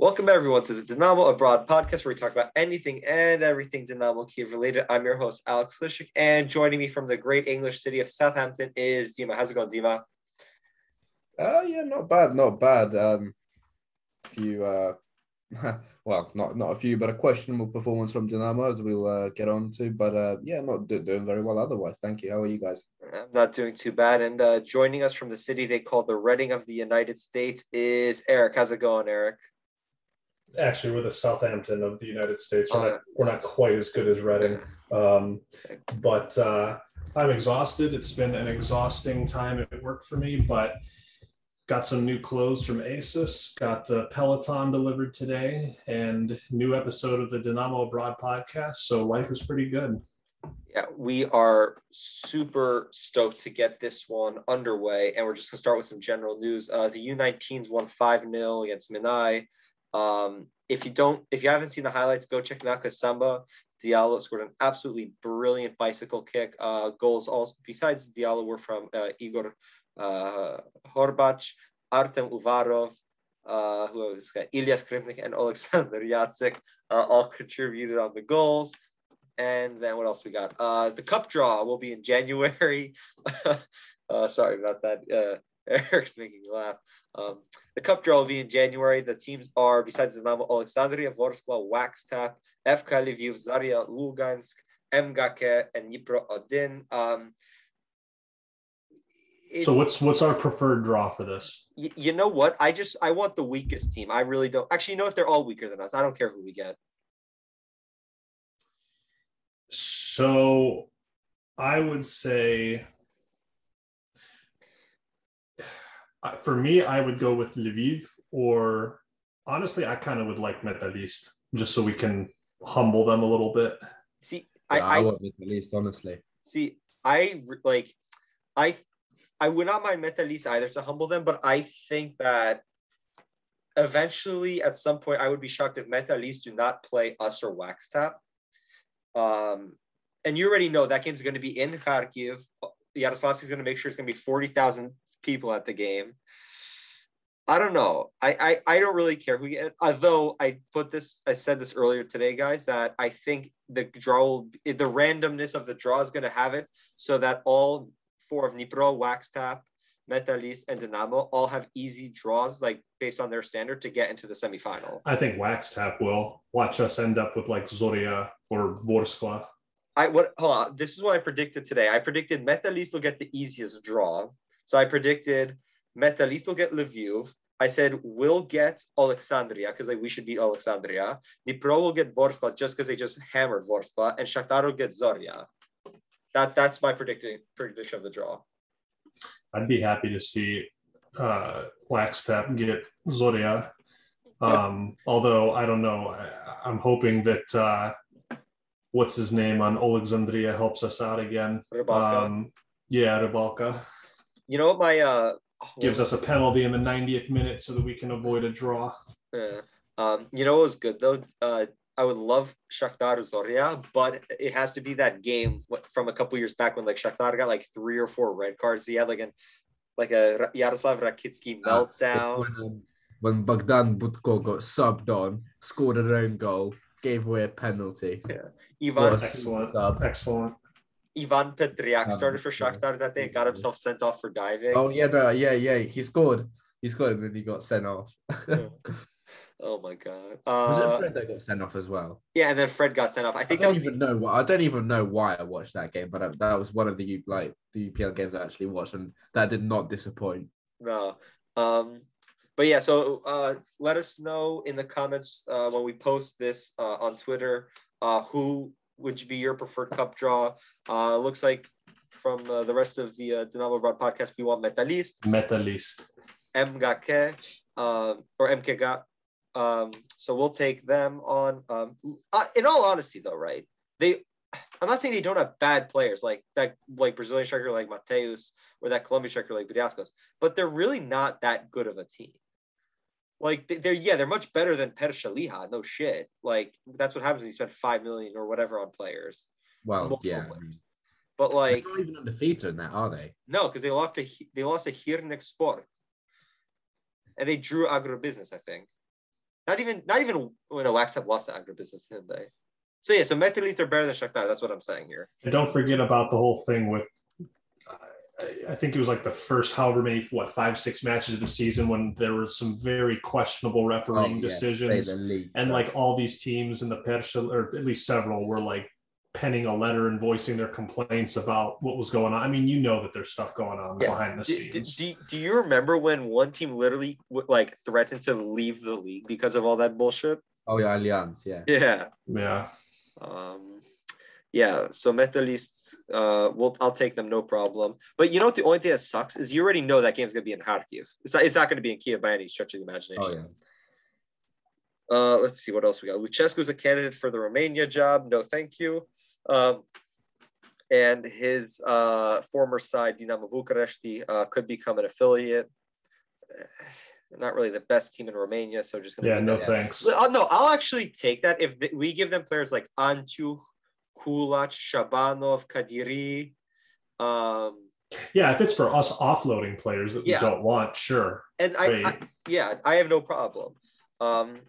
Welcome everyone to the Dynamo Abroad podcast where we talk about anything and everything Dynamo Kiev related. I'm your host, Alex Lyszyk, and joining me from the great English city of Southampton is Dima. How's it going, Dima? Uh, yeah, not bad, not bad. Um, a few, uh, well, not not a few, but a questionable performance from Dynamo as we'll uh, get on to. But uh, yeah, not do- doing very well otherwise. Thank you. How are you guys? I'm not doing too bad. And uh, joining us from the city they call the Reading of the United States is Erik. How's it going, Erik? Actually, we're the Southampton of the United States. We're, Oh, not, we're not quite as good as Reading. Um, but uh, I'm exhausted. It's been an exhausting time at work for me, but got some new clothes from ASOS, got the Peloton delivered today, and new episode of the Dynamo Abroad podcast. So life is pretty good. Yeah, we are super stoked to get this one underway, and we're just gonna start with some general news. Uh, the U19s won five 0 against Mynai. Um, if you don't, if you haven't seen the highlights, go check them out. Because Samba Diallo scored an absolutely brilliant bicycle kick. Uh, goals also besides Diallo were from uh, Igor uh, Horbach, Artem Uvarov, uh, who was Ilyas Kripnik, and Alexander Yatsik uh, all contributed on the goals. And then what else we got? Uh, the cup draw will be in January. uh, sorry about that. Erik's making me laugh. Um, the cup draw will be in January. The teams are, besides Dynamo, Alexandria, Vorskla, Waxtap, FK Lviv, Zaria, Lugansk, MGK, and Dnipro Odin. Um, it- So what's what's our preferred draw for this? y- you know what? I just I want the weakest team. I really don't. Actually, you know what? They're all weaker than us. I don't care who we get. So I would say uh, for me, I would go with Lviv, or honestly, I kind of would like Metalist just so we can humble them a little bit. See, Yeah, I, I, I want me at least, honestly. See, I like, I, I would not mind Metalist either to humble them, but I think that eventually, at some point, I would be shocked if Metalist do not play us or Waxtap. Um, and you already know that game's going to be in Kharkiv. Yaroslavsky's going to make sure it's going to be forty thousand people at the game. I don't know. I, I I don't really care who get. Although I put this, I said this earlier today, guys, that I think the draw will the randomness of the draw is going to have it so that all four of Dnipro, Waxtap, Metalist, and Dynamo all have easy draws, like based on their standard, to get into the semifinal. I think Waxtap will watch us end up with like Zoria or Vorskla. I what hold on. This is what I predicted today. I predicted Metalist will get the easiest draw. So I predicted Metalist will get Lviv. I said we'll get Alexandria because like we should beat Alexandria. Dnipro will get Vorskla just because they just hammered Vorskla, and Shakhtar will get Zoria. That that's my predicting prediction of the draw. I'd be happy to see uh, Waxtap get Zoria. Um, although I don't know, I, I'm hoping that uh, what's his name on Alexandria helps us out again. Um, yeah, Rybalka You know what my uh gives us a penalty in the 90th minute so that we can avoid a draw. Yeah. Um, you know what was good though? Uh, I would love Shakhtar Zoria, but it has to be that game from a couple years back when like Shakhtar got like three or four red cards. He had like an like a Yaroslav Rakitsky meltdown. When, um, when Bogdan Butko got subbed on, scored an own goal, gave away a penalty. Ivan Excellent. sub. Excellent. Ivan Petriak Um, started for Shakhtar that day and got himself sent off for diving. Oh yeah, no, yeah, yeah. He scored. He scored and then he got sent off. Oh my god. Was it Uh, Fred that got sent off as well? yeah, and then Fred got sent off. I think I don't was even know. why- I don't even know why I watched that game, but I, that was one of the U- like the UPL games I actually watched, and that did not disappoint. No. Um, but yeah, so uh, let us know in the comments uh, when we post this uh, on Twitter uh, who would be your preferred cup draw. Uh, looks like from uh, the rest of the uh, Dynamo Broad podcast, we want Metalist, Metalist. MGK, um, or MKG. Um, so we'll take them on. Um, uh, in all honesty, though, right? They, I'm not saying they don't have bad players like that, like Brazilian striker like Mateus or that Colombian striker like Briascos, but they're really not that good of a team. Like they- they're yeah, they're much better than Persha Liha, no shit. Like that's what happens when you spend five million or whatever on players. Well, yeah. players. But like They're like not even undefeated in that, are they? no, because they lost to they lost to Hirnik Sport. and they drew Agrobusiness, I think. Not even, not even when a Wax have lost to Agrobusiness, didn't they? So yeah, so Metalist are better than Shakhtar. That's what I'm saying here. And don't forget about the whole thing with. I think it was like the first however many what five six matches of the season when there were some very questionable refereeing Oh, yeah, decisions league, and but- like all these teams in the Persha or at least several were like penning a letter and voicing their complaints about what was going on. I mean, you know that there's stuff going on Yeah. behind the Do, do, scenes. do, do you remember when one team literally like threatened to leave the league because of all that bullshit? oh yeah, Allianz, yeah. Yeah. yeah. Um, yeah, so Metalists, uh, we'll, I'll take them, no problem. But you know what? The only thing that sucks is you already know that game's gonna be in Kharkiv. It's not, it's not gonna be in Kiev by any stretch of the imagination. Oh yeah. Uh, let's see what else we got. Lucescu's a candidate for the Romania job. No, thank you. Um, and his uh, former side, Dinamo Bucharesti, uh, could become an affiliate. Not really the best team in Romania, so just gonna Yeah, no that thanks. uh, no, I'll actually take that if we give them players like Antu, Kulach, Shabanov, Kadiri. Um, Yeah, if it's for us offloading players that we don't want, sure. and I, I, yeah, I have no problem. Um,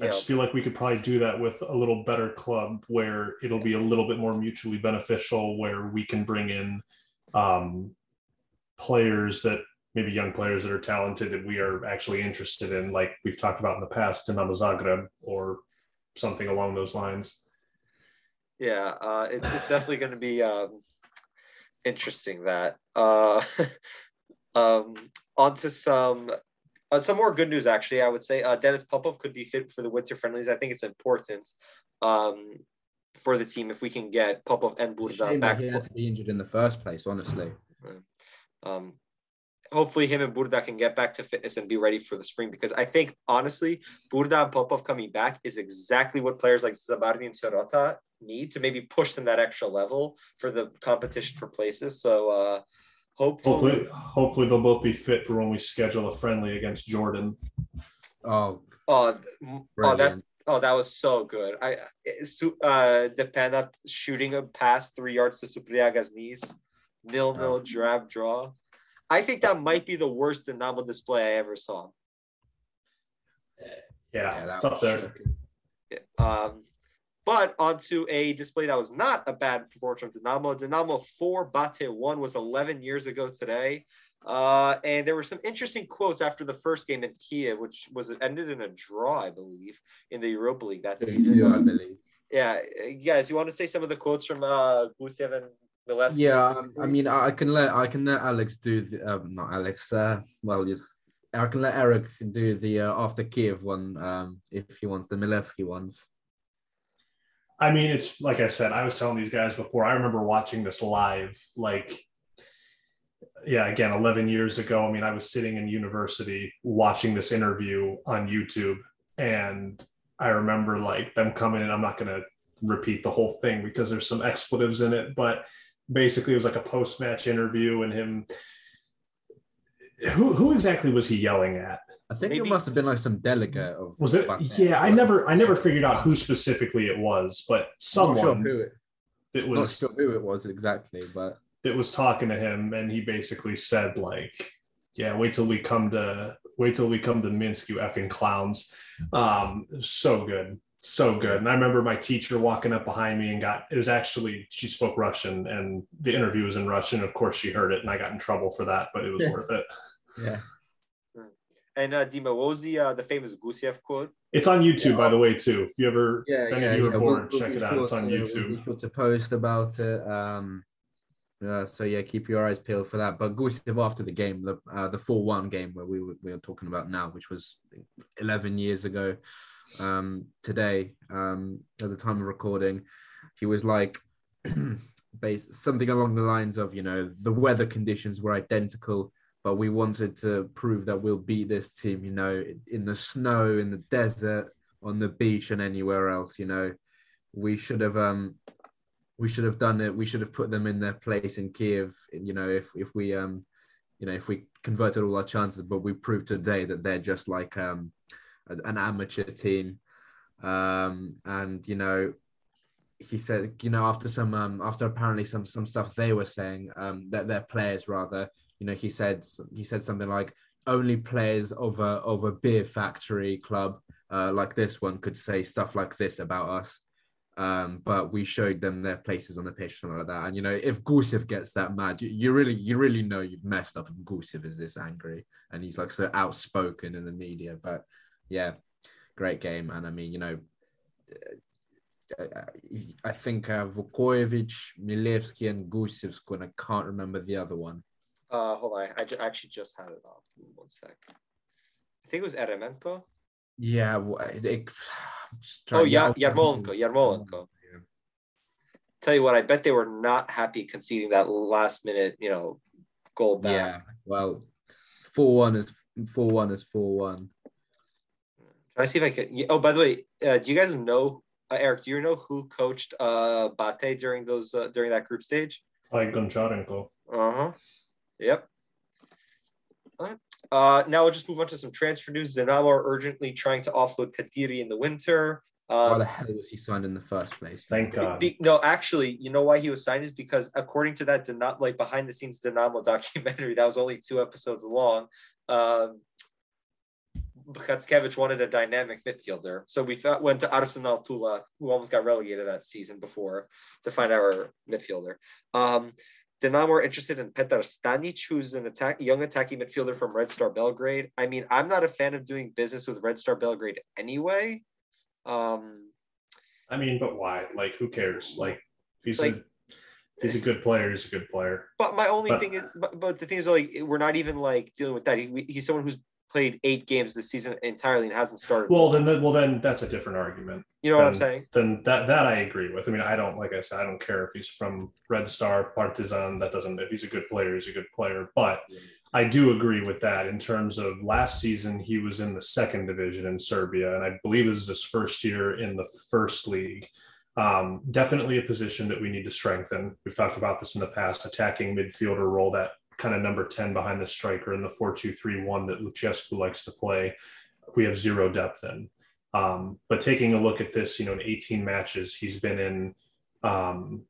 I just know, feel like we could probably do that with a little better club where it'll be a little bit more mutually beneficial, where we can bring in um, players that maybe young players that are talented that we are actually interested in, like we've talked about in the past, Dinamo Zagreb or something along those lines. Yeah, uh, it, it's definitely going to be um, interesting. That uh, um, onto some. Uh, some more good news, actually. I would say uh, Dennis Popov could be fit for the winter friendlies. I think it's important um, for the team if we can get Popov and Burda back. he had to be injured in the first place, honestly. Um, hopefully, him and Burda can get back to fitness and be ready for the spring because I think, honestly, Burda and Popov coming back is exactly what players like Zabarni and Sirota need to maybe push them that extra level for the competition for places. So, uh, hopefully, Hopefully, hopefully they'll both be fit for when we schedule a friendly against Jordan. Oh, oh, oh, that. Oh, that was so good. I Su- uh Depena shooting a pass three yards to Supriaga's knees. Nil nil Oh. drab draw. I think that might be the worst Dinamo display I ever saw. Yeah, that it's up there. Um, but onto a display that was not a bad performance from Dinamo. Dinamo 4, Bate 1 was 11 years ago today. Uh, and there were some interesting quotes after the first game in Kiev, which was ended in a draw, I believe, in the Europa League that season. Two, Yeah, uh, guys, you want to say some of the quotes from uh, Gusev and Milevsky? Yeah, um, I mean, I I can let I can let Alex do the um, not Alex. Uh, well, you- I can let Erik do the uh, after Kiev one um, if he wants the Milevsky ones. I mean, it's like I said, I was telling these guys before, I remember watching this live, like, yeah, again, 11 years ago. I mean, I was sitting in university watching this interview on YouTube, and I remember like them coming in. I'm not going to repeat the whole thing because there's some expletives in it, but basically, it was like a post match interview, and him. Who, who exactly was he yelling at? I think Maybe- it must have been like some delegate of. Was it? Bate. Yeah, I never, I never figured out who specifically it was, but Not someone sure who it, that not was sure who it was exactly, but that was talking to him and he basically said like yeah wait till we come to wait till we come to minsk you effing clowns um so good so good and i remember my teacher walking up behind me and got it was actually she spoke russian and the interview was in russian of course she heard it and i got in trouble for that but it was worth it yeah. and uh, Dima, what was the uh, the famous Gusev quote? it's on youtube by the way too if you ever Yeah, yeah, of you yeah. are We'll- bored we'll check be it out sure it's on to- we'll youtube be sure to post about it. Um, uh, so yeah, keep your eyes peeled for that. But Gusev after the game, the uh, the four one game where we were, we are talking about now, which was eleven years ago, um, today, um, at the time of recording, he was like, base something along the lines of, you know, the weather conditions were identical, but we wanted to prove that we'll beat this team, you know, in the snow, in the desert, on the beach, and anywhere else, you know we should have um we should have done it we should have put them in their place in kiev you know if if we um you know if we converted all our chances but we proved today that they're just like um an amateur team um and you know he said you know after some um after apparently some some stuff they were saying um that their players rather you know he said he said something like only players of a of a beer factory club uh, like this one could say stuff like this about us. Um, but we showed them their places on the pitch, something like that. And you know, if Gusev gets that mad, you, you really, you really know you've messed up if Gusev is this angry and he's like so outspoken in the media. But yeah, great game. And I mean, you know, uh, I think uh, Vukojevic, Milevski, and Gusev's and I can't remember the other one. Uh, hold on, I, ju- actually just had it off. One sec. I think it was Eremenko. Yeah, it, it, oh yeah, Yarmolenko, Yarmolenko. Yeah. Tell you what, I bet they were not happy conceding that last minute, you know, goal back. Yeah, well, four one is four one is four one. Try to see if I can. Oh, by the way, uh, do you guys know uh, Erik? Do you know who coached uh, Bate during those uh, during that group stage? Like Goncharenko. Uh huh. Yep. Uh, now we'll just move on to some transfer news. Dinamo are urgently trying to offload Kadiri in the winter. Um, why the hell was he signed in the first place? Thank God. Be, no, actually, you know why he was signed is because according to that not like behind the scenes Dinamo documentary that was only two episodes long, um, Bukhatskevich wanted a dynamic midfielder. So we went to Arsenal Tula, who almost got relegated that season before, to find our midfielder. Um, Are now more interested in Petar Stanic, who's an attack, young attacking midfielder from Red Star Belgrade. I mean, I'm not a fan of doing business with Red Star Belgrade anyway. Um, I mean, but why? Like, who cares? Like, if he's like, a if he's a good player, he's a good player. But my only but, thing is, but, but, the thing is, like, we're not even like dealing with that. He, he's someone who's played eight games this season entirely and hasn't started. Well, then, well, then that's a different argument. You know what I'm saying? Then that that I agree with. I mean, I don't like I said, I don't care if he's from Red Star, Partizan. That doesn't. If he's a good player, he's a good player. But I do agree with that in terms of last season he was in the second division in Serbia, and I believe this is his first year in the first league. Um, definitely a position that we need to strengthen. We've talked about this in the past, attacking midfielder role that kind of number 10 behind the striker in the 4-2-3-1 that Lucescu likes to play. We have zero depth in. Um, but taking a look at this, you know, in 18 matches, he's been in, um,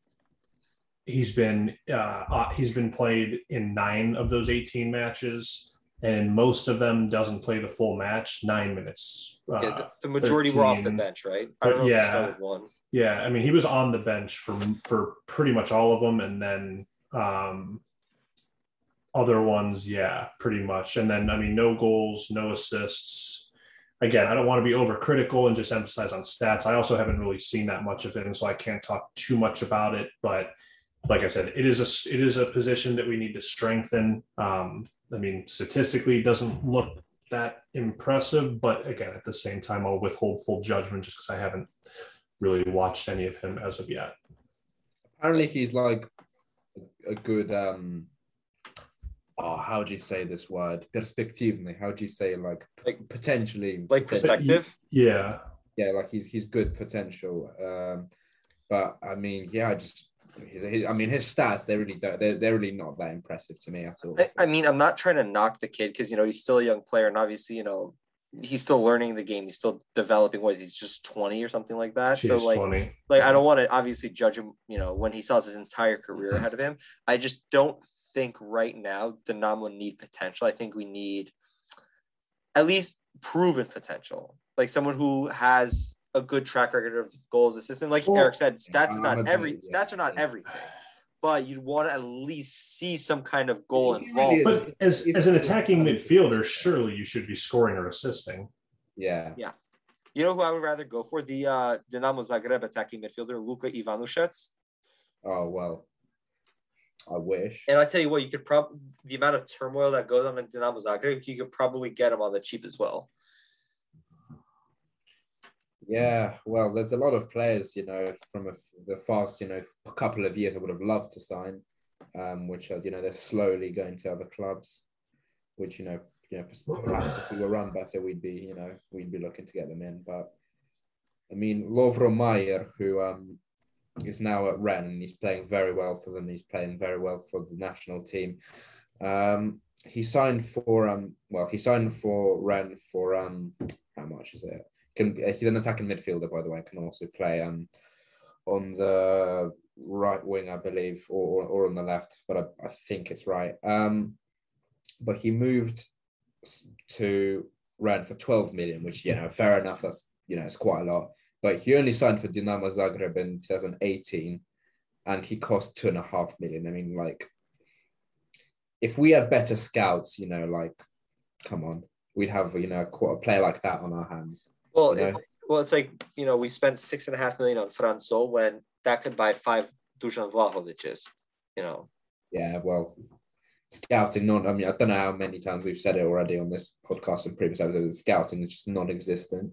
he's been, uh, uh, he's been played in nine of those 18 matches, and most of them doesn't play the full match, nine minutes. Uh, yeah, the, the majority 13. were off the bench, right? I don't know yeah, if he started one. Yeah, I mean, he was on the bench for for pretty much all of them, and then um, other ones, yeah, pretty much. And then, I mean, no goals, no assists. Again, I don't want to be overcritical and just emphasize on stats. I also haven't really seen that much of him, so I can't talk too much about it. But like I said, it is a it is a position that we need to strengthen. Um, I mean, statistically, doesn't look that impressive, but again, at the same time, I'll withhold full judgment just because I haven't really watched any of him as of yet. Apparently, he's like a good um oh, how do you say this word? Perspectively. How do you say like, like potentially like perspective? Yeah. Yeah, like he's he's good potential. Um, but I mean, yeah, I just his, his, I mean, his stats they're really they're, they're really not that impressive to me at all. I, I mean, I'm not trying to knock the kid because you know he's still a young player, and obviously you know he's still learning the game. He's still developing. Was he's just 20 or something like that? so like, 20. like I don't want to obviously judge him. You know, when he saw his entire career ahead of him, I just don't think right now Dinamo need potential. I think we need at least proven potential, like someone who has a good track record of goals, assistant. Like well, Erik said, stats is not every stats are not everything, but you'd want to at least see some kind of goal involved. But as as an attacking midfielder, surely you should be scoring or assisting. Yeah. Yeah. You know who I would rather go for? The uh, Dinamo Zagreb attacking midfielder, Luka Ivanušec. Oh well. I wish. And I tell you what, you could probably the amount of turmoil that goes on in Dinamo Zagreb, you could probably get him on the cheap as well. Yeah, well, there's a lot of players, you know, from a, the fast, you know, a couple of years I would have loved to sign, um, which are, you know, they're slowly going to other clubs, which, you know, you know, perhaps if we were run better, we'd be, you know, we'd be looking to get them in. But I mean, Lovro Majer, who um, is now at Rennes. And he's playing very well for them. He's playing very well for the national team. Um, he signed for um, well, he signed for Rennes for um, how much is it? Can he's an attacking midfielder, by the way. Can also play um on the right wing, I believe, or or, on the left, but I, I think it's right. Um, but he moved to Rennes for 12 million, which, you know, fair enough. That's, you know, it's quite a lot. But he only signed for Dinamo Zagreb in 2018 and he cost two and a half million. I mean, like, if we had better scouts, you know, like, come on, we'd have, you know, a player like that on our hands. Well, you it, well, it's like you know we spent six and a half million on Franco when that could buy five Dusan Vlahovic's. You know, Yeah, well, scouting, non, I mean, I don't know how many times we've said it already on this podcast and previous episodes, scouting is just non existent.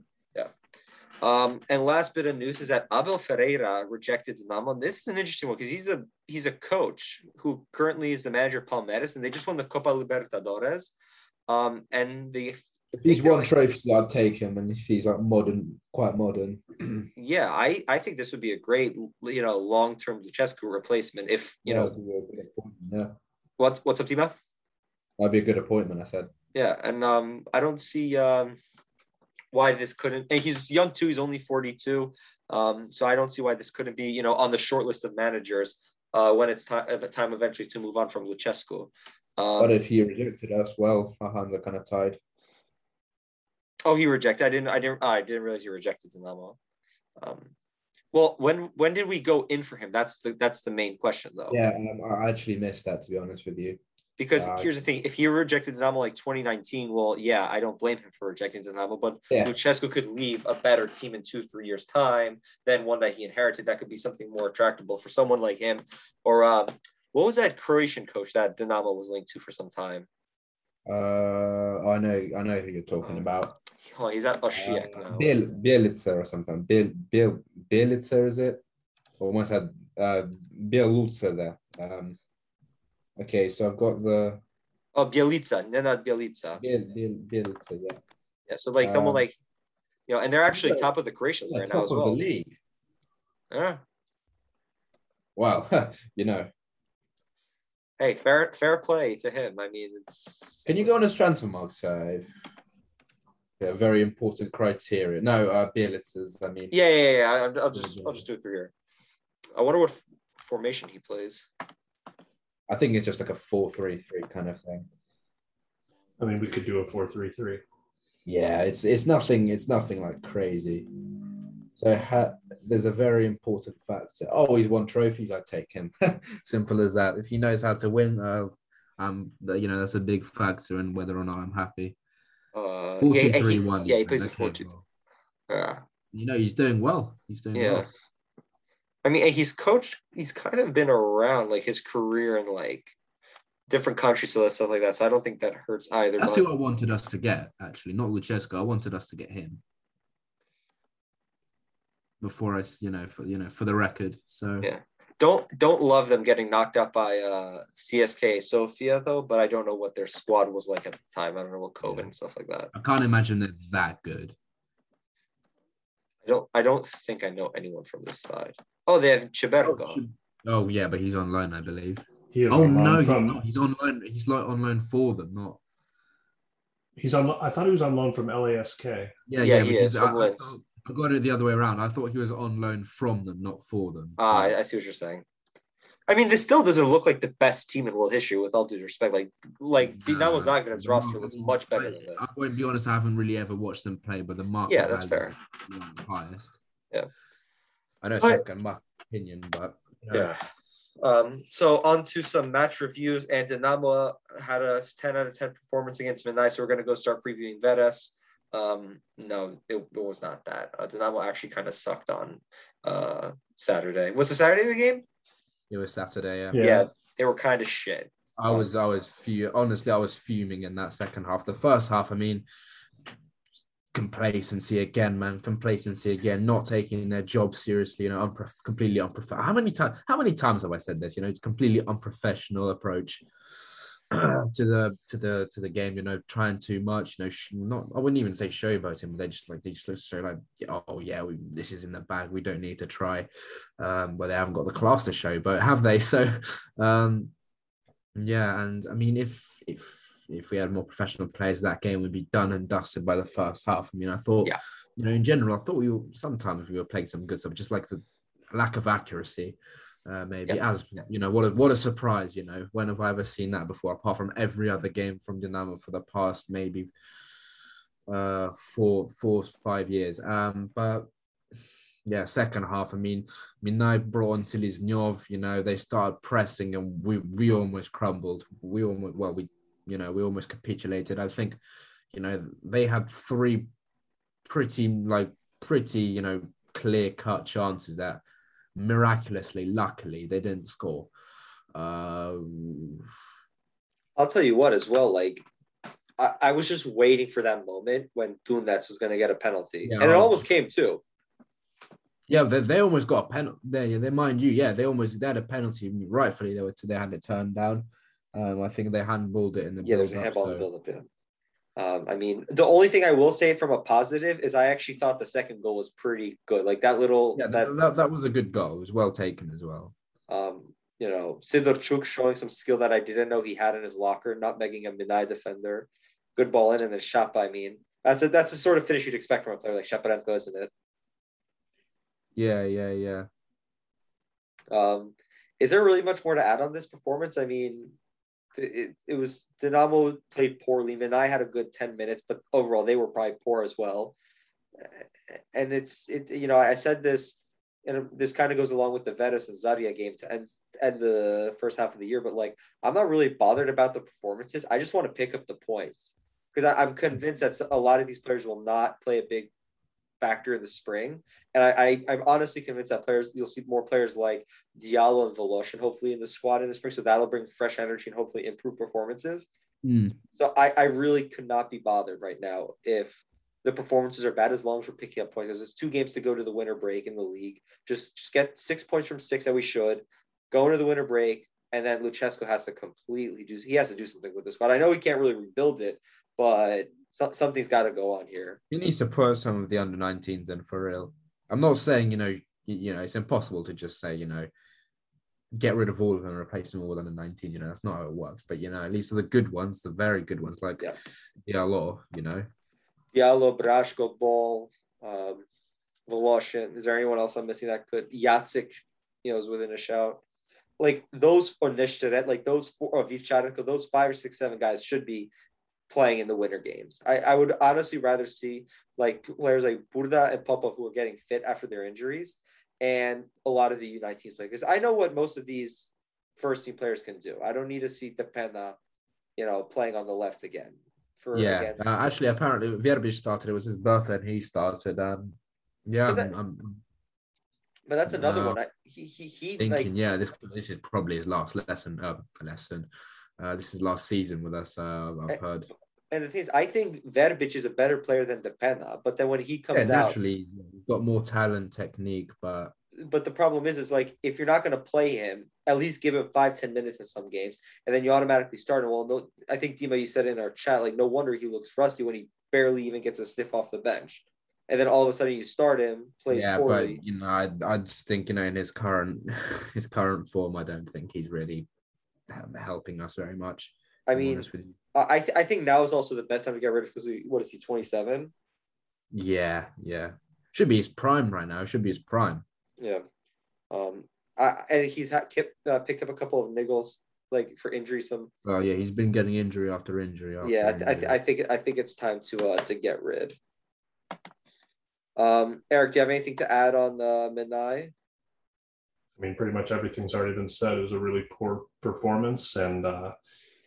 Um, and last bit of news is that Abel Ferreira rejected Dinamo. This is an interesting one because he's a he's a coach who currently is the manager of Palmeiras, and they just won the Copa Libertadores. Um, and the If he's won like- trophies, I'd take him. And if he's like modern, quite modern, yeah, I I think this would be a great you know long term Lucescu replacement. If you know that'd be a good appointment, yeah, what's what's up, Dima? that'd be a good appointment. I said. Yeah, and um, I don't see um, why this couldn't. And he's young too. He's only forty two. Um, so I don't see why this couldn't be you know on the short list of managers uh, when it's time time eventually to move on from Lucescu. Um, But if he rejected us, well, our hands are kind of tied. Oh, he rejected. I didn't. I didn't. I didn't realize he rejected Dinamo. Um, well, when when did we go in for him? That's the that's the main question though. Yeah, um, I actually missed that to be honest with you. Because Uh, here's the thing: if he rejected Dinamo like 2019, well, yeah, I don't blame him for rejecting Dinamo. But Yeah. Lucescu could leave a better team in two, three years' time than one that he inherited. That could be something more attractable for someone like him. Or um, what was that Croatian coach that Dinamo was linked to for some time? Uh, I know, I know who you're talking about. Oh, he's at Osijek Uh, now. Biel, Bjelica or something. Biel, Biel, Bjelica is it? Or almost had uh, Bielutsa there. Um, okay, so I've got the Oh, Bjelica, Nenad Bjelica. Biel, Biel, Bjelica, yeah. Yeah, so like someone Um, like, you know, and they're actually top of the Croatian yeah right now top as of well. the league. Yeah. Wow, you know. Hey, fair fair play to him. I mean, it's. Can you go on his transfer marks? Uh, if, yeah, very important criteria. No, uh, Bjelica's. I mean, Yeah, yeah, yeah. I'll, I'll just I'll just do it through here. I wonder what formation he plays. I think it's just like a four-three-three kind of thing. I mean, we could do a four-three-three. Yeah, it's it's nothing. It's nothing like crazy. So ha- there's a very important factor. Oh, he's won trophies. I take him. Simple as that. If he knows how to win, uh, um, you know that's a big factor in whether or not I'm happy. Uh, Four yeah, two yeah, three he, one. yeah, he plays a Okay, four two. Yeah. You know he's doing well. He's doing Yeah. well. I mean, he's coached. He's kind of been around like his career in like different countries, so that stuff like that. So I don't think that hurts either. That's but- who I wanted us to get. Actually, not Lucescu. I wanted us to get him before I, you know, for you know, for the record. So Yeah. don't don't love them getting knocked out by uh CSKA Sofia though, but I don't know what their squad was like at the time. I don't know what COVID Yeah. and stuff like that. I can't imagine they're that good. I don't I don't think I know anyone from this side. Oh, they have Chibergo. Oh yeah, but he's on loan, I believe. He is Oh on loan no, he's from not. He's on loan. He's like on loan for them, not. he's on. I thought he was on loan from LASK. Yeah, Yeah, yeah. he because is, I, I, thought, I got it the other way around. I thought he was on loan from them, not for them. Ah, I, I see what you're saying. I mean, this still doesn't look like the best team in world history, with all due respect. Like, like Dinamo Nah, Zagreb's no, roster looks much better I, than this. I won't be honest. I haven't really ever watched them play, but the market. Yeah, that's fair. is one of the highest. Yeah. I know it's But- like a my opinion, but you know, Yeah. Um, so on to some match reviews, and Dinamo had a 10 out of 10 performance against Mynai, so we're going to go start previewing Veres. Um, no, it, it was not that. Uh, Dinamo actually kind of sucked on uh, Saturday. Was it Saturday the game? It was Saturday. Yeah. Yeah. Yeah, they were kind of shit. I um, was, I was, fu- honestly, I was fuming in that second half. The first half, I mean, complacency again, man, complacency again, not taking their job seriously, you know, unprof- completely unprofessional. How many times? How many times have I said this? You know, it's completely unprofessional approach to the to the to the game. You know, trying too much. You know, sh- not I wouldn't even say showboating, but they just like they just look so like, oh yeah, we, this is in the bag. We don't need to try. Um, but they haven't got the class to showboat, have they? So, um, yeah, and I mean, if if if we had more professional players, that game would be done and dusted by the first half. I mean, I thought, Yeah. you know, in general, I thought we were sometimes we were playing some good stuff, just like the lack of accuracy Uh, maybe as you know, what a what a surprise! You know, when have I ever seen that before? Apart from every other game from Dynamo for the past maybe uh four four five years. Um, but yeah, second half. I mean, Mynai brought on Seleznov. You know, they started pressing, and we we almost crumbled. We almost well, we you know we almost capitulated. I think, you know, they had three pretty like pretty you know clear cut chances that miraculously, luckily, they didn't score. Uh, I'll tell you what, as well. Like I, I was just waiting for that moment when Dunets was going to get a penalty, yeah, and it almost came too. Yeah, they, they almost got a penalty. They, they mind you, yeah, they almost they had a penalty. Rightfully, they were they had it turned down. Um, I think they handballed it in the yeah. There's a handball so. in the build up. Yeah. Um, I mean, the only thing I will say from a positive is I actually thought the second goal was pretty good. Like that little yeah, that that, that was a good goal. It was well taken as well. Um, you know, Sidorchuk showing some skill that I didn't know he had in his locker, not making a Mynai defender. Good ball in and then shot by mean. That's a that's the sort of finish you'd expect from a player like Shaparenko, isn't it? Yeah, yeah, yeah. Um, is there really much more to add on this performance? I mean, it, it was Dinamo played poorly. And I had a good 10 minutes, but overall they were probably poor as well. And it's it you know, I said this and this kind of goes along with the Veres and Zarya game to end, end the first half of the year, but like I'm not really bothered about the performances. I just want to pick up the points because I'm convinced that a lot of these players will not play a big factor in the spring. And I, I am honestly convinced that players you'll see more players like Diallo and Voloshin hopefully in the squad in the spring. So that'll bring fresh energy and hopefully improve performances. Mm. So I, I really could not be bothered right now if the performances are bad as long as we're picking up points. There's two games to go to the winter break in the league. Just just get six points from six that we should. Go into the winter break, and then Lucescu has to completely do he has to do something with the squad. I know he can't really rebuild it, but so, something's got to go on here. He needs to put some of the under 19s in for real. I'm not saying you know you know it's impossible to just say you know get rid of all of them and replace them all with under 19. You know that's not how it works. But you know at least the good ones, the very good ones like yeah. Diallo, you know. Diallo, Brashko, Ball, um, Voloshin. Is there anyone else I'm missing that could? Yatsik, you know, is within a shout. Like those or Nishtaret, like those four or Vivcharenko, those five or six, seven guys should be playing in the winter games. I, I would honestly rather see like players like Burda and Popov who are getting fit after their injuries and a lot of the U19 play because I know what most of these first team players can do. I don't need to see Depena, you know, playing on the left again. For yeah, against, uh, actually, apparently Verbic started. It was his birthday, and he started. Um, yeah, but, that, but that's another uh, one. I, he he he. Thinking, like, yeah, this this is probably his last lesson. Uh, lesson. Uh, this is last season with us. Uh, I've heard. And the thing is, I think Verbic is a better player than Depena. But then when he comes yeah, naturally, out, got more talent, technique, but but the problem is, is like if you're not going to play him, at least give him five, ten minutes in some games, and then you automatically start him. Well, no, I think Dima, you said in our chat, like no wonder he looks rusty when he barely even gets a sniff off the bench, and then all of a sudden you start him, plays yeah, poorly. but you know, I I just think you know in his current his current form, I don't think he's really helping us very much. I mean, I th- I think now is also the best time to get rid of because what is he twenty seven? Yeah, yeah, should be his prime right now. Should be his prime. Yeah, um, I and he's had kept, uh, picked up a couple of niggles like for injury. Some. Oh yeah, he's been getting injury after injury. After yeah, I, th- I, th- I think I think it's time to uh to get rid. Um, Erik, do you have anything to add on uh, Mynai? I mean, pretty much everything's already been said. It was a really poor performance, and uh,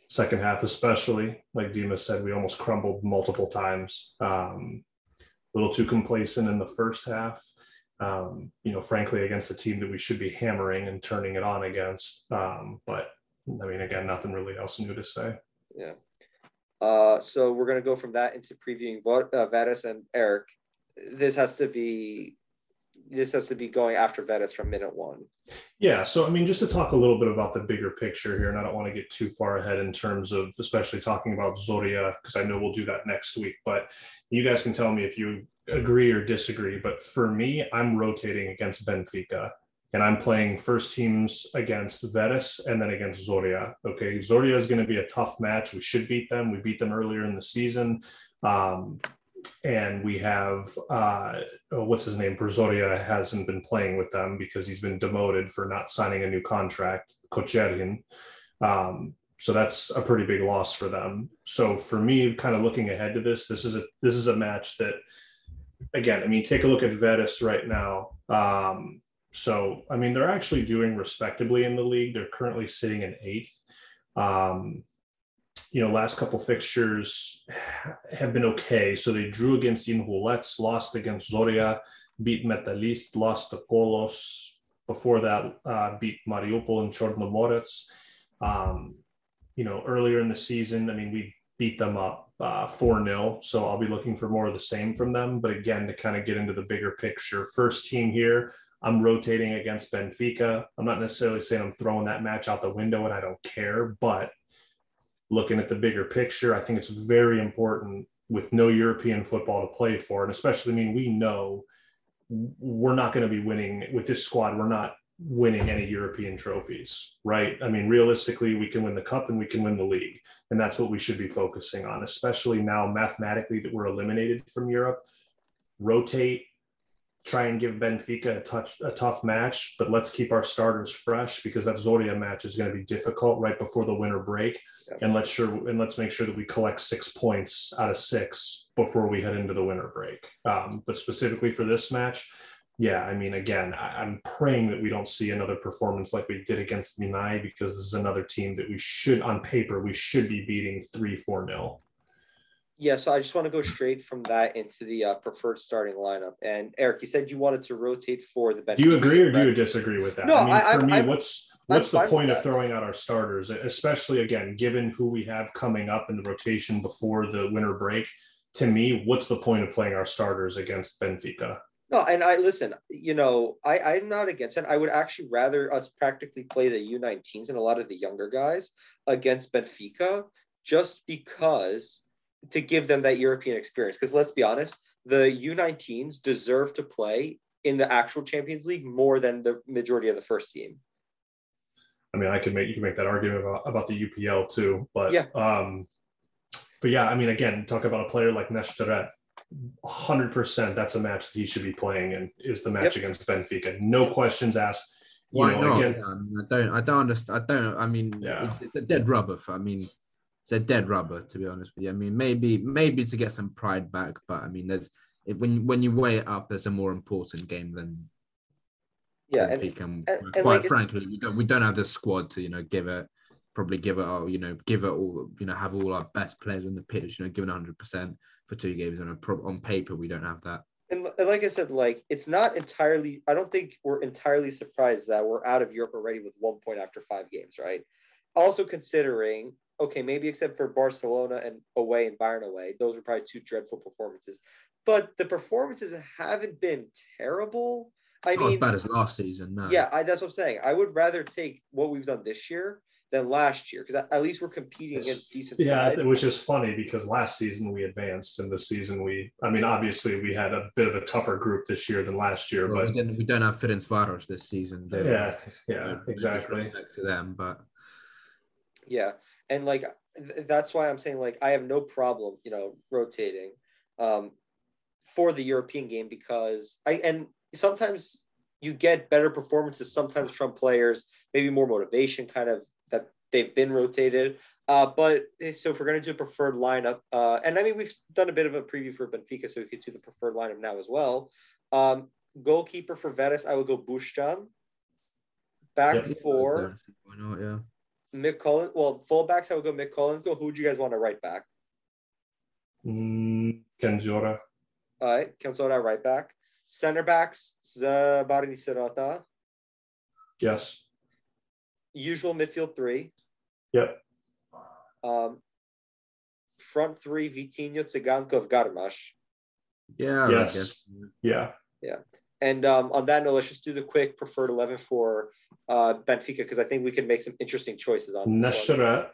second half especially, like Dima said, we almost crumbled multiple times. Um, a little too complacent in the first half. Um, you know, frankly, against a team that we should be hammering and turning it on against. Um, but I mean, again, nothing really else new to say. Yeah. Uh, so we're going to go from that into previewing uh, Veres and Erik. This has to be this has to be going after Veres from minute one. Yeah. So, I mean, just to talk a little bit about the bigger picture here, and I don't want to get too far ahead in terms of especially talking about Zoria, because I know we'll do that next week. But you guys can tell me if you agree or disagree. But for me, I'm rotating against Benfica. And I'm playing first teams against Veres and then against Zoria. Okay. Zoria is going to be a tough match. We should beat them. We beat them earlier in the season. Um, and we have uh, oh, what's his name? Brazoria hasn't been playing with them because he's been demoted for not signing a new contract. Kocherin. Um, so that's a pretty big loss for them. So for me, kind of looking ahead to this, this is a this is a match that, again, I mean, take a look at Veres right now. Um, so I mean, they're actually doing respectably in the league. They're currently sitting in eighth. Um, you know, last couple fixtures have been okay. So they drew against Inhulets, lost against Zoria, beat Metalist, lost to Kolos. Before that, uh, beat Mariupol and Chornomorets. Um, you know, earlier in the season, I mean, we beat them up uh, 4 uh, 0. So I'll be looking for more of the same from them. But again, to kind of get into the bigger picture, first team here, I'm rotating against Benfica. I'm not necessarily saying I'm throwing that match out the window and I don't care, but looking at the bigger picture, I think it's very important with no European football to play for. And especially, I mean, we know we're not going to be winning with this squad. We're not winning any European trophies, right? I mean, realistically, we can win the cup and we can win the league. And that's what we should be focusing on, especially now mathematically that we're eliminated from Europe. Rotate, try and give Benfica a touch a tough match, but let's keep our starters fresh because that Zoria match is going to be difficult right before the winter break. And let's sure and let's make sure that we collect six points out of six before we head into the winter break. Um, but specifically for this match, yeah, I mean, again, I, am praying that we don't see another performance like we did against Mynai because this is another team that we should, on paper, we should be beating three, four nil. Yeah, so I just want to go straight from that into the uh, preferred starting lineup. And Erik, you said you wanted to rotate for the bench. Do you agree or do you disagree with that? No, I mean, for I, me, I'm, what's what's I'm the point of throwing out our starters, especially again, given who we have coming up in the rotation before the winter break? To me, what's the point of playing our starters against Benfica? No, and I listen, you know, I, I'm not against it. I would actually rather us practically play the U19s and a lot of the younger guys against Benfica just because to give them that European experience. Because let's be honest, the U19s deserve to play in the actual Champions League more than the majority of the first team. I mean, I could make you can make that argument about, about the UPL too, but yeah. um, but yeah, I mean, again, talk about a player like Neshtaret. 100% that's a match that he should be playing and is the match yep. against Benfica. No questions asked. You Why know, not? Again, yeah, I, mean, I, don't I don't understand. I don't I mean yeah. it's, it's a dead rubber for I mean it's a dead rubber to be honest with you. I mean, maybe maybe to get some pride back, but I mean, there's when when you weigh it up, there's a more important game than yeah. And, and, and, quite like frankly, we don't we don't have the squad to you know give it probably give it all you know give it all you know have all our best players on the pitch you know given 100 percent for two games on a on paper we don't have that. And like I said, like it's not entirely. I don't think we're entirely surprised that we're out of Europe already with one point after five games, right? Also considering okay, maybe except for Barcelona and away and Bayern away, those were probably two dreadful performances. But the performances haven't been terrible. I Not mean, as bad as last season. No. Yeah, I, that's what I'm saying. I would rather take what we've done this year than last year because at least we're competing it's, against decent. Yeah, sides. which is funny because last season we advanced, and this season we, I mean, obviously we had a bit of a tougher group this year than last year, well, but we, didn't, we don't have Ferencvaros this season. They yeah, yeah, exactly. To them, but yeah, and like that's why I'm saying like I have no problem, you know, rotating um, for the European game because I and sometimes you get better performances sometimes from players, maybe more motivation, kind of that they've been rotated. Uh, but eh, so if we're going to do a preferred lineup, uh, and I mean we've done a bit of a preview for Benfica, so we could do the preferred lineup now as well. Um, goalkeeper for Veres, I would go Bushchan. Back yep. four. Not? Yeah. Mykolenko. Well, fullbacks, I would go Mykolenko. Go. Who would you guys want to right back? Mm, Kędziora. All right, Kędziora right back. Center backs, Zabarni Sirota. Yes. Usual midfield three. Yep. Um, front three, Vitinho, Tsigankov, Garmash. Yeah. Yes. Yeah. Yeah. And um, on that note, let's just do the quick preferred 11 for uh, Benfica because I think we can make some interesting choices on Nashara.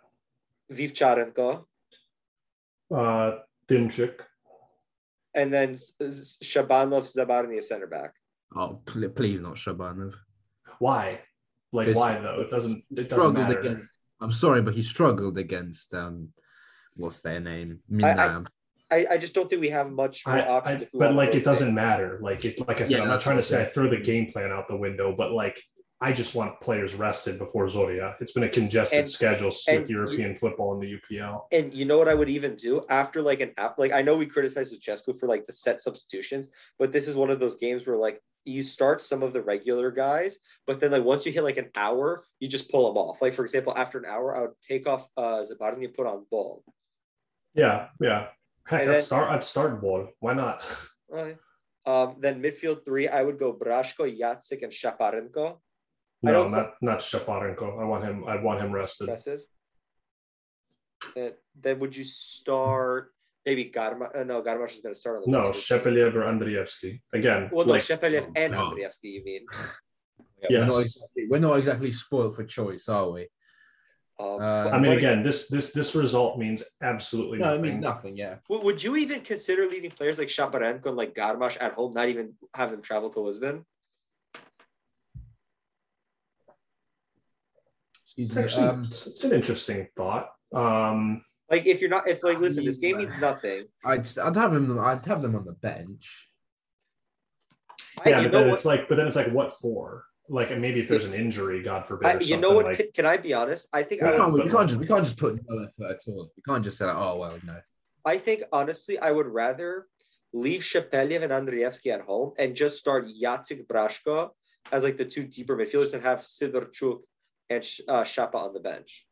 Vivcharenko. Uh, Dimchik. And then Shabanov Zabarny, center back. Oh, please not Shabanov. Why? Like, why though? It doesn't, it doesn't matter. Against, I'm sorry, but he struggled against, um, what's their name? Minam. I, I just don't think we have much more I, I, options. if we but like to it doesn't matter. Like it, like I said, Yeah, I'm not trying to say I throw the game plan out the window, but like I just want players rested before Zoria. It's been a congested And- schedule and with European football in the UPL. And you know what I would even do after like an app? Like I know we criticize Lucescu for like the set substitutions, but this is one of those games where like you start some of the regular guys, but then like once you hit like an hour, you just pull them off. Like for example, after an hour, I would take off uh Zabarni and put on ball. Yeah, yeah. Heck, And I'd then- start. I'd start ball. Why not? Okay. Um, then midfield three, I would go Brashko, Yatsik, and Shaparenko. I No, don't not not Shaparenko. I want him. I want him rested. Rested. And then would you start maybe Garma? Uh, no, Garmash is going to start on the No, bench. Shepeliev or Andrievsky. Again, Well, no, like, Shepeliev Oh, and God. Andrievsky, you mean? Yeah, Yes. we're, not exactly, we're not exactly spoiled for choice, are we? Um, Uh, I mean, again, this this this result means absolutely nothing. No, it means nothing. Yeah. W- Would you even consider leaving players like Shaparenko and like Garmash at home, not even have them travel to Lisbon? Excuse It's me. actually Um, it's, it's an interesting thought. Um, Like, if you're not, if like, I listen, this game means nothing. I'd I'd have them. I'd have them on the bench. Yeah, you but then what? it's like, but then it's like, what for? Like, maybe if there's an injury, God forbid, I, you know what? like, can, can I be honest? I think Yeah, I we can't we but- can't just we can't just put no effort at all. We can't just say, oh well, no. I think honestly, I would rather leave Shepeliev and Andrievsky at home and just start Yatsik Brashko as like the two deeper midfielders and have Sidorchuk and uh, Shapa on the bench.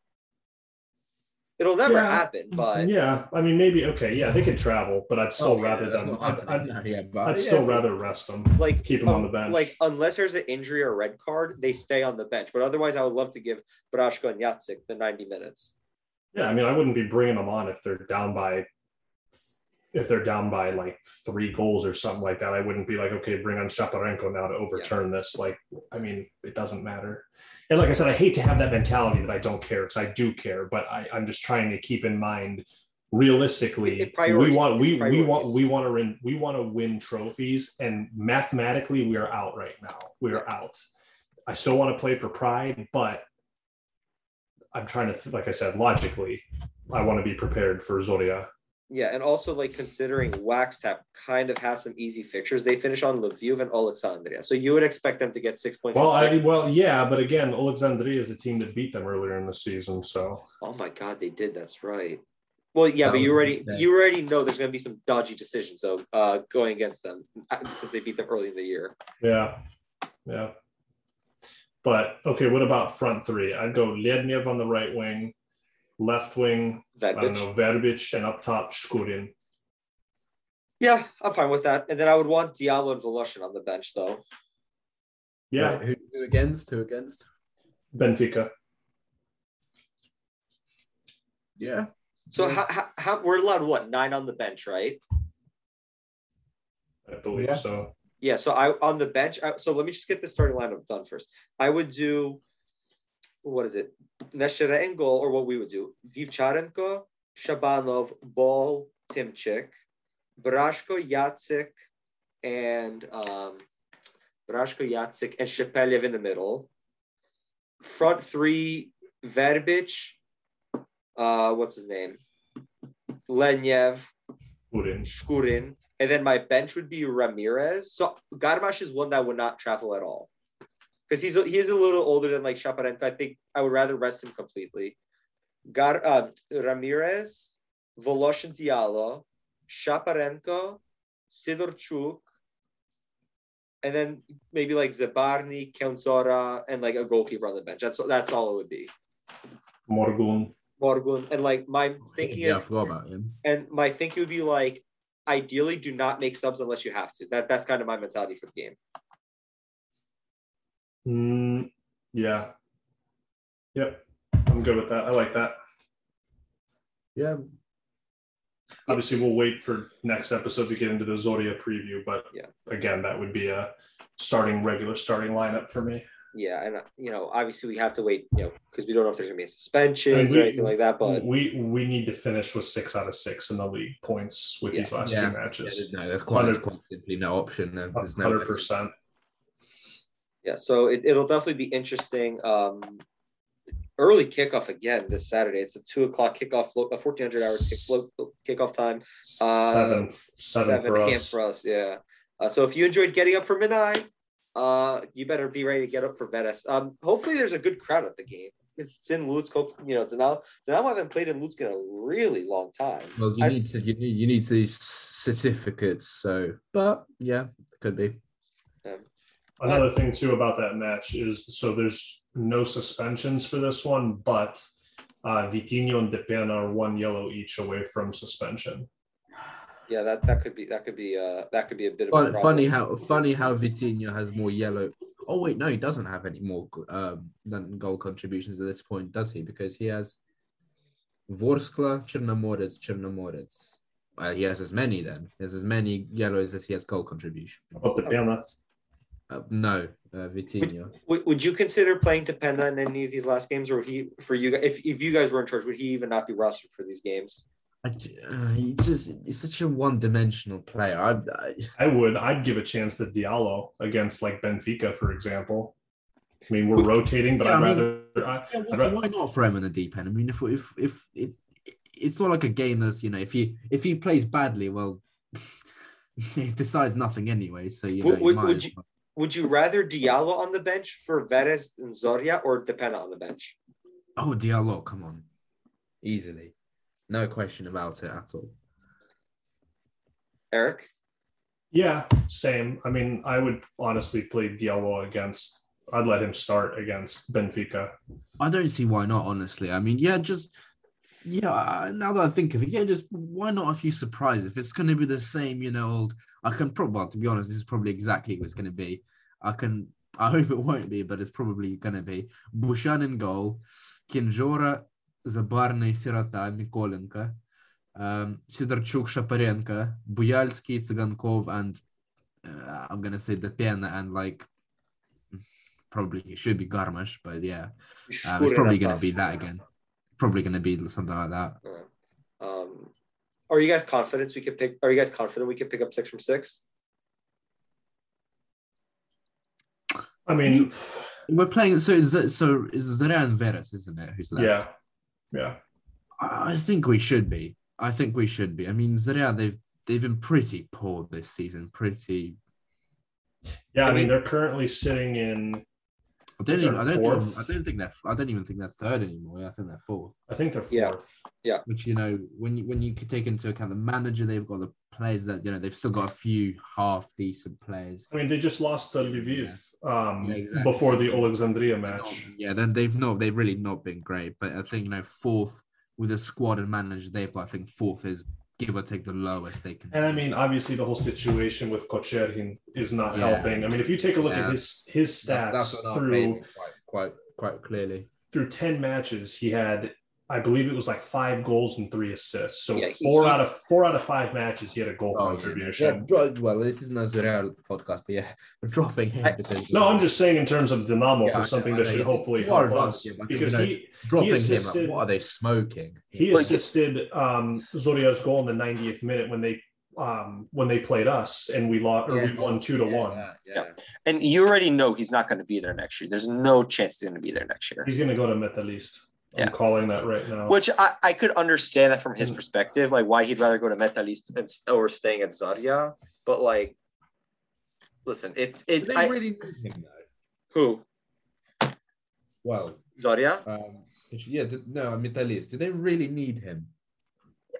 It'll never Yeah. happen, but yeah, I mean, maybe okay, yeah, they could travel, but I'd still Oh, yeah, rather that's them. not I'd, I'd, yeah, I'd still but- rather rest them. like Keep 'em on um, the bench. Like unless there's an injury or a red card, they stay on the bench. But otherwise, I would love to give Brashko and Yatsik the 90 minutes. Yeah, I mean, I wouldn't be bringing them on if they're down by if they're down by like three goals or something like that. I wouldn't be like, okay, bring on Shaparenko now to overturn this. Like, I mean, it doesn't matter. And like I said, I hate to have that mentality that I don't care because I do care, but I, I'm just trying to keep in mind realistically we want we, we want we want to win we want to win trophies and mathematically we are out right now we are out i still want to play for pride but i'm trying to like i said logically i want to be prepared for zoria Yeah, and also like considering Waxtap kind of have some easy fixtures. They finish on Lviv and Alexandria, so you would expect them to get six points. well i well yeah but again alexandria is a team that beat them earlier in the season so oh my God, they did. That's right. Well, yeah, That but you already yeah. you already know there's going to be some dodgy decisions so uh, going against them uh, since they beat them early in the year. yeah yeah but okay what about front three i'd go lednev on the right wing left wing That i don't know verbich and up top shkurin Yeah, I'm fine with that. And then I would want Diallo and Voloshin on the bench though. yeah Right, who, who against? Who against? benfica Yeah. So Yeah. how, how, how we're allowed what nine on the bench, right? i believe Yeah. so Yeah. So I on the bench. I, so let me just get the starting lineup done first. I would do what is it? Neshcheret or what we would do: Vivcharenko, Shabanov, Ball, Timchik, Brashko, Yatsik, and um, Brashko, Yatsik, and Shepeliev in the middle. Front three: Verbich. Uh, what's his name? Lednev, Shkurin. Shkurin, and then my bench would be Ramirez. So Garmash is one that would not travel at all because he's a, he is a little older than like Shaparenko. I think I would rather rest him completely. Gar uh, Ramirez, Voloshin Diallo, Shaparenko, Sidorchuk, and then maybe like Zabarni, Kędziora, and like a goalkeeper on the bench. That's that's all it would be. morgun Morgun and like my thinking yeah, I is forgot about him. and my thinking would be like, ideally, do not make subs unless you have to. That that's kind of my mentality for the game. Mm, yeah. Yep. I'm good with that. I like that. Yeah. Obviously, we'll wait for next episode to get into the Zoria preview, but Yeah. again, that would be a starting regular starting lineup for me. Yeah, and uh, you know, obviously, we have to wait, you know, because we don't know if there's gonna be suspensions And or anything like that. But we we need to finish with six out of six in the league points with Yeah. these last Yeah. two matches. there's no, there's quite, there's quite simply no option. There. There's no Hundred percent. Yeah, so it, it'll definitely be interesting. Um, early kickoff again this Saturday. It's a two o'clock kickoff, a fourteen hundred hours kick, float, kickoff time. Uh, seven, seven, for us. for us. Yeah. Uh, so if you enjoyed getting up for midnight, uh, you better be ready to get up for Veres. Um, hopefully there's a good crowd at the game. It's in Lutsk. You know, Dinamo, Dinamo haven't played in Lutsk in a really long time. Well, you I- need to you need you need these certificates. So, but yeah, could be. Another thing too about that match is so there's no suspensions for this one, but uh, Vitinho and Depena are one yellow each away from suspension. Yeah, that, that could be that could be uh that could be a bit of a funny how funny how Vitinho has more yellow. Oh wait, no, he doesn't have any more um, than goal contributions at this point, does he? Because he has Vorskla, Chernomorets, Chernomorets. Uh, he has as many then. He has as many yellows as he has goal contribution. But Depena, Uh, no, uh, Vitinho. Would, would you consider playing Dependa in any of these last games, or would he for you? guys- If if you guys were in charge, would he even not be rostered for these games? I j- uh, he just he's such a one-dimensional player. I, I I would I'd give a chance to Diallo against like Benfica, for example. I mean, we're rotating, but Yeah, I'd I mean- rather. I, Yeah, I'd well, ra- why not throw him in the deep end? I mean, if if if if it's not like a game that's you know if he if he plays badly, well, he decides nothing anyway. So you know, Would- you would- would you- well- Would you rather Diallo on the bench for Veres and Zoria, or Dependa on the bench? oh Diallo, come on, easily, no question about it at all. Erik, yeah, same. I mean, I would honestly play Diallo against. I'd let him start against Benfica. I don't see why not. Honestly, I mean, yeah, just yeah. uh, Now that I think of it, yeah, just why not a few surprises? If it's going to be the same, you know, old. I can probably, well, to be honest, this is probably exactly what it's going to be. I can. I hope it won't be, but it's probably going to be Bushchan in goal, Kędziora, Zabarny, Sirota, Mykolenko, um, Sidorchuk, Shaparenko, Buyalski, Tsigankov, and uh, I'm going to say Depena and like probably it should be Garmash, but yeah. Um, it's probably going to be that again. Probably going to be something like that. Are you guys confident we could pick? Are you guys confident we could pick up six from six? I mean, We're playing. So is that, so is Zara and Veres, isn't it? Who's left? yeah, yeah. I I think we should be. I think we should be. I mean, Zara, they've they've been pretty poor this season. Pretty. Yeah, I I mean mean- they're currently sitting in. I don't even. I don't. Even. I don't think they're. I don't even think they're third anymore. I think they're fourth. I think they're fourth. Yeah. fourth. Which you know, when you when you could take into account the manager, they've got the players that you know they've still got a few half decent players. I mean, they just lost to Lviv um, Yeah, exactly. before the Alexandria They're not- match. yeah, then they've not. They've really not been great. But I think you know fourth with a squad and manager they've got. I think fourth is give or take the lowest they can. And I mean, obviously, the whole situation with Kocherhin is not Yeah. helping. I mean, if you take a look Yeah. at his his stats That's- that's through quite, quite quite clearly. through ten matches, he had, I believe, it was like five goals and three assists. So Yeah, four he- out of four out of five matches, he had a goal Oh, yeah, contribution. yeah, dro- well, this isn't a Zurel podcast, but yeah, we're dropping him I- because No, I'm just saying in terms of Dynamo Yeah, for know, something I that know. should It's- hopefully you are help us yeah, because you know, he dropping he him. Like, what are they smoking? he Like- assisted um, Zoria's goal in the 90th minute when they um, when they played us and we lost or we won two to Yeah, one. yeah, yeah. And you already know he's not going to be there next year. There's no chance he's going to be there next year. He's going to go to Metalist. I'm calling that right now. Which I, I could understand that from his Mm. perspective, like why he'd rather go to Metalist and, or staying at Zaria. But like, listen, it's Do it. they I, really need him though? who Well, Zaria? um, yeah, d- no, I mean, tell you, do they really need him?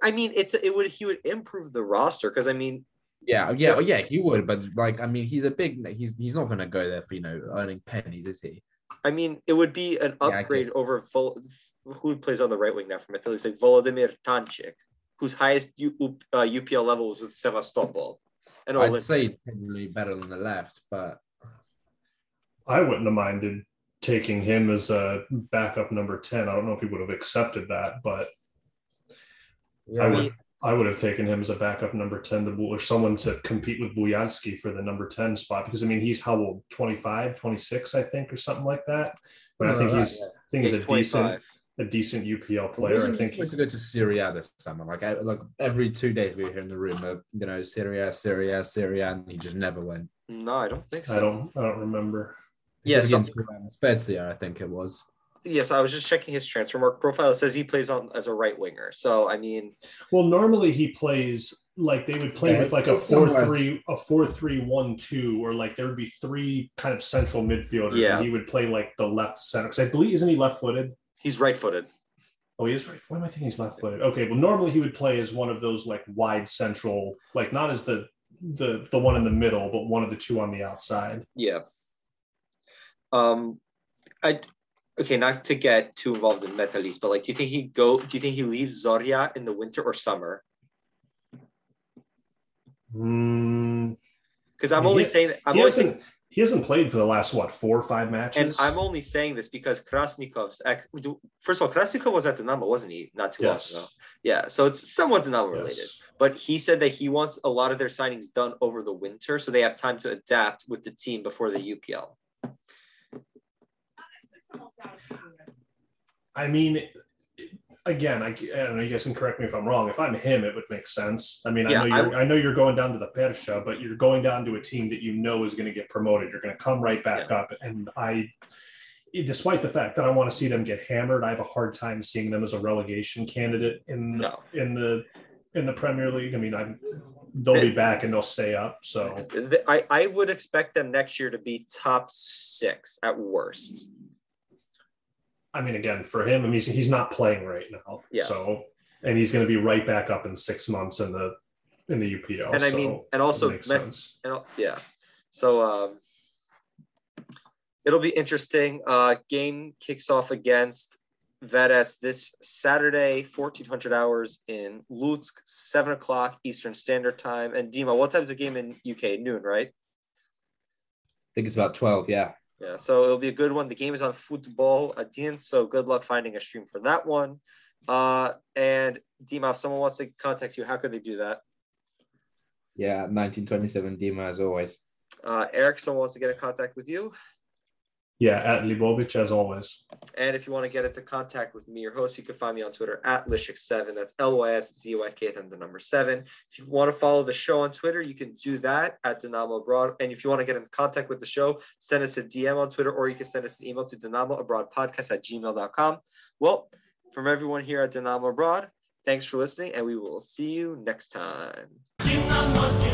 I mean, it's it would he would improve the roster because I mean, Yeah, yeah, yeah, he would, but like, I mean, he's a big. He's he's not gonna go there for you know earning pennies, is he? I mean, it would be an upgrade guess. over Vol- who plays on the right wing now from Metalist, like Volodymyr Tanchik, whose highest U, uh, UPL level was with Sevastopol. And I'd Olimpik. say probably better than the left, but I wouldn't have minded taking him as a backup number 10. I don't know if he would have accepted that, but yeah, I would I would have taken him as a backup number 10 to or someone to compete with Buyalski for the number 10 spot because I mean he's how old 25 26 I think or something like that but I think Right, he's yeah. I think he's, He's a decent a decent UPL player Wasn't I he think supposed to go to Serie A this summer? Like, I, like every two days we were here in the room, uh, you know, Serie A, Syria, Serie A, and he just never went. No, I don't think so. I don't I don't remember He Yeah, said so- again to, Spezia, I think it was. Yes, I was just checking his Transfermarkt profile. It says he plays on as a right winger. So I mean, Well, normally he plays like they would play Yeah, with like a four somewhere. three a four three one two, or like there would be three kind of central midfielders, Yeah. and he would play like the left center. Because I believe isn't he left footed? he's right-footed. Oh, he is right. Why am I thinking he's left footed? Okay, well normally he would play as one of those like wide central, like not as the the the one in the middle, but one of the two on the outside. Yeah. Um, I okay, not to get too involved in Metalis, but like, do you think he go? Do you think he leaves Zoria in the winter or summer? Hmm. Because I'm He- only saying that. I'm he only saying, hasn't he hasn't played for the last what four or five matches. and I'm only saying this because Krasnikov's. First of all, Krasnikov was at Dynamo, wasn't he? Not too yes. long ago. Yeah, so it's somewhat related. Yes. But he said that he wants a lot of their signings done over the winter, so they have time to adapt with the team before the UPL. I mean, again, I, I don't know. You guys can correct me if I'm wrong. If I'm him, it would make sense. I mean, Yeah, I know you're, I, know you're going down to the Persha, but you're going down to a team that you know is going to get promoted. You're going to come right back up, and I, despite the fact that I want to see them get hammered, I have a hard time seeing them as a relegation candidate in No. in the in the Premier League. I mean, I'm they'll be back and they'll stay up. So I, I would expect them next year to be top six at worst. I mean, again, for him, I mean, he's, he's not playing right now. Yeah. So, and he's going to be right back up in six months in the in the UPL. And I so mean, and also makes Met- sense. And, yeah. So um, it'll be interesting. Uh, game kicks off against Veres this Saturday, 1400 hours in Lutsk, 7 o'clock Eastern Standard Time. And Dima, what time is the game in UK? Noon, right? I think it's about 12, yeah. Yeah, so it'll be a good one. The game is on Football Adin, so good luck finding a stream for that one. Uh, and Dima, if someone wants to contact you, how could they do that? Yeah, 1927 Dima as always. Uh, Erik, someone wants to get in contact with you. Yeah, at Lebovich as always. And if you want to get into contact with me, your host, you can find me on Twitter at Lyszyk7. That's L Y S Z Y K, then the number seven. If you want to follow the show on Twitter, you can do that at Dynamo Abroad. And if you want to get in contact with the show, send us a DM on Twitter or you can send us an email to Dynamo Abroad Podcast at gmail.com. Well, from everyone here at Dynamo Abroad, thanks for listening, and we will see you next time. Dynamo